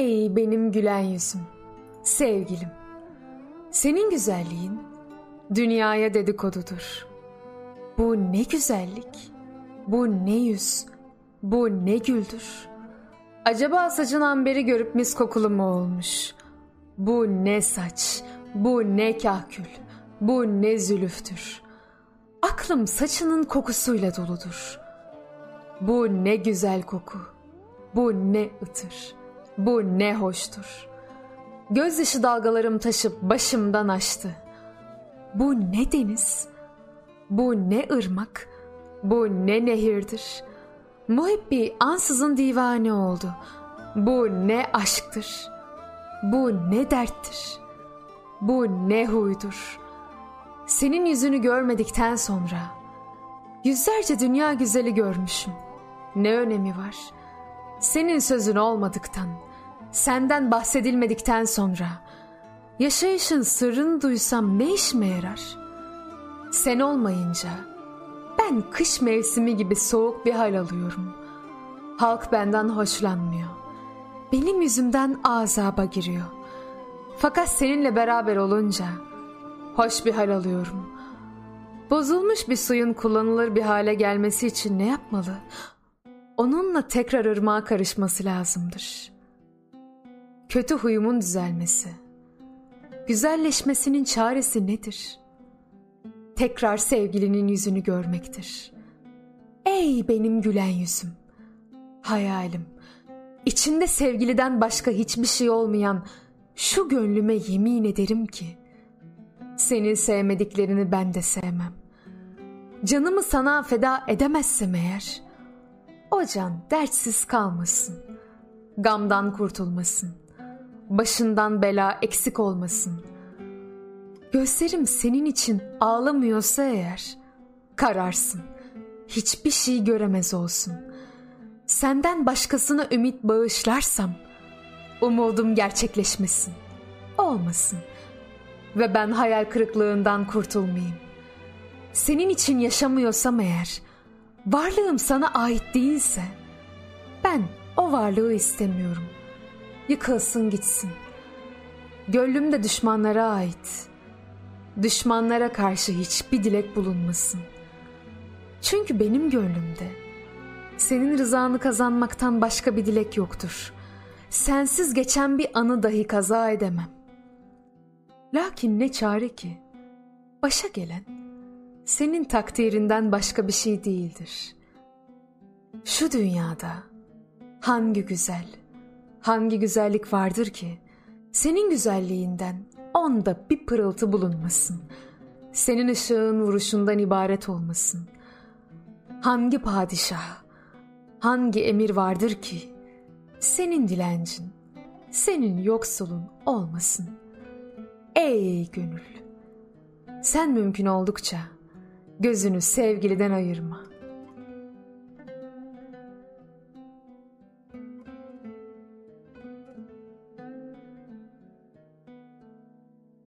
Ey benim gülen yüzüm, sevgilim. Senin güzelliğin dünyaya dedikodudur. Bu ne güzellik, bu ne yüz, bu ne güldür. Acaba saçın amberi görüp mis kokulu mu olmuş? Bu ne saç, bu ne kahkül, bu ne zülüftür. Aklım saçının kokusuyla doludur. Bu ne güzel koku, bu ne ıtır, bu ne hoştur. Gözyaşı dalgalarım taşıp başımdan açtı. Bu ne deniz, bu ne ırmak, bu ne nehirdir. Muhibbi ansızın divane oldu. Bu ne aşktır, bu ne derttir, bu ne huydur. Senin yüzünü görmedikten sonra yüzlerce dünya güzeli görmüşüm. Ne önemi var? Senin sözün olmadıktan, senden bahsedilmedikten sonra yaşayışın sırrını duysam ne işime yarar? Sen olmayınca ben kış mevsimi gibi soğuk bir hal alıyorum. Halk benden hoşlanmıyor. Benim yüzümden azaba giriyor. Fakat seninle beraber olunca hoş bir hal alıyorum. Bozulmuş bir suyun kullanılır bir hale gelmesi için ne yapmalı? Onunla tekrar ırmağa karışması lazımdır. Kötü huyumun düzelmesi. Güzelleşmesinin çaresi nedir? Tekrar sevgilinin yüzünü görmektir. Ey benim gülen yüzüm. Hayalim. İçinde sevgiliden başka hiçbir şey olmayan şu gönlüme yemin ederim ki senin sevmediklerini ben de sevmem. Canımı sana feda edemezsem eğer o can dertsiz kalmasın. Gamdan kurtulmasın. Başından bela eksik olmasın. Gözlerim senin için ağlamıyorsa eğer kararsın. Hiçbir şey göremez olsun. Senden başkasına ümit bağışlarsam umudum gerçekleşmesin. Olmasın. Ve ben hayal kırıklığından kurtulmayayım. Senin için yaşamıyorsam eğer varlığım sana ait değilse ben o varlığı istemiyorum. Yıkılsın gitsin. Gönlüm de düşmanlara ait. Düşmanlara karşı hiçbir dilek bulunmasın. Çünkü benim gönlümde senin rızanı kazanmaktan başka bir dilek yoktur. Sensiz geçen bir anı dahi kaza edemem. Lakin ne çare ki başa gelen senin takdirinden başka bir şey değildir. Şu dünyada hangi güzel, hangi güzellik vardır ki senin güzelliğinden onda bir pırıltı bulunmasın. Senin ışığın vuruşundan ibaret olmasın. Hangi padişah, hangi emir vardır ki senin dilencin, senin yoksulun olmasın. Ey gönül, sen mümkün oldukça gözünü sevgiliden ayırma.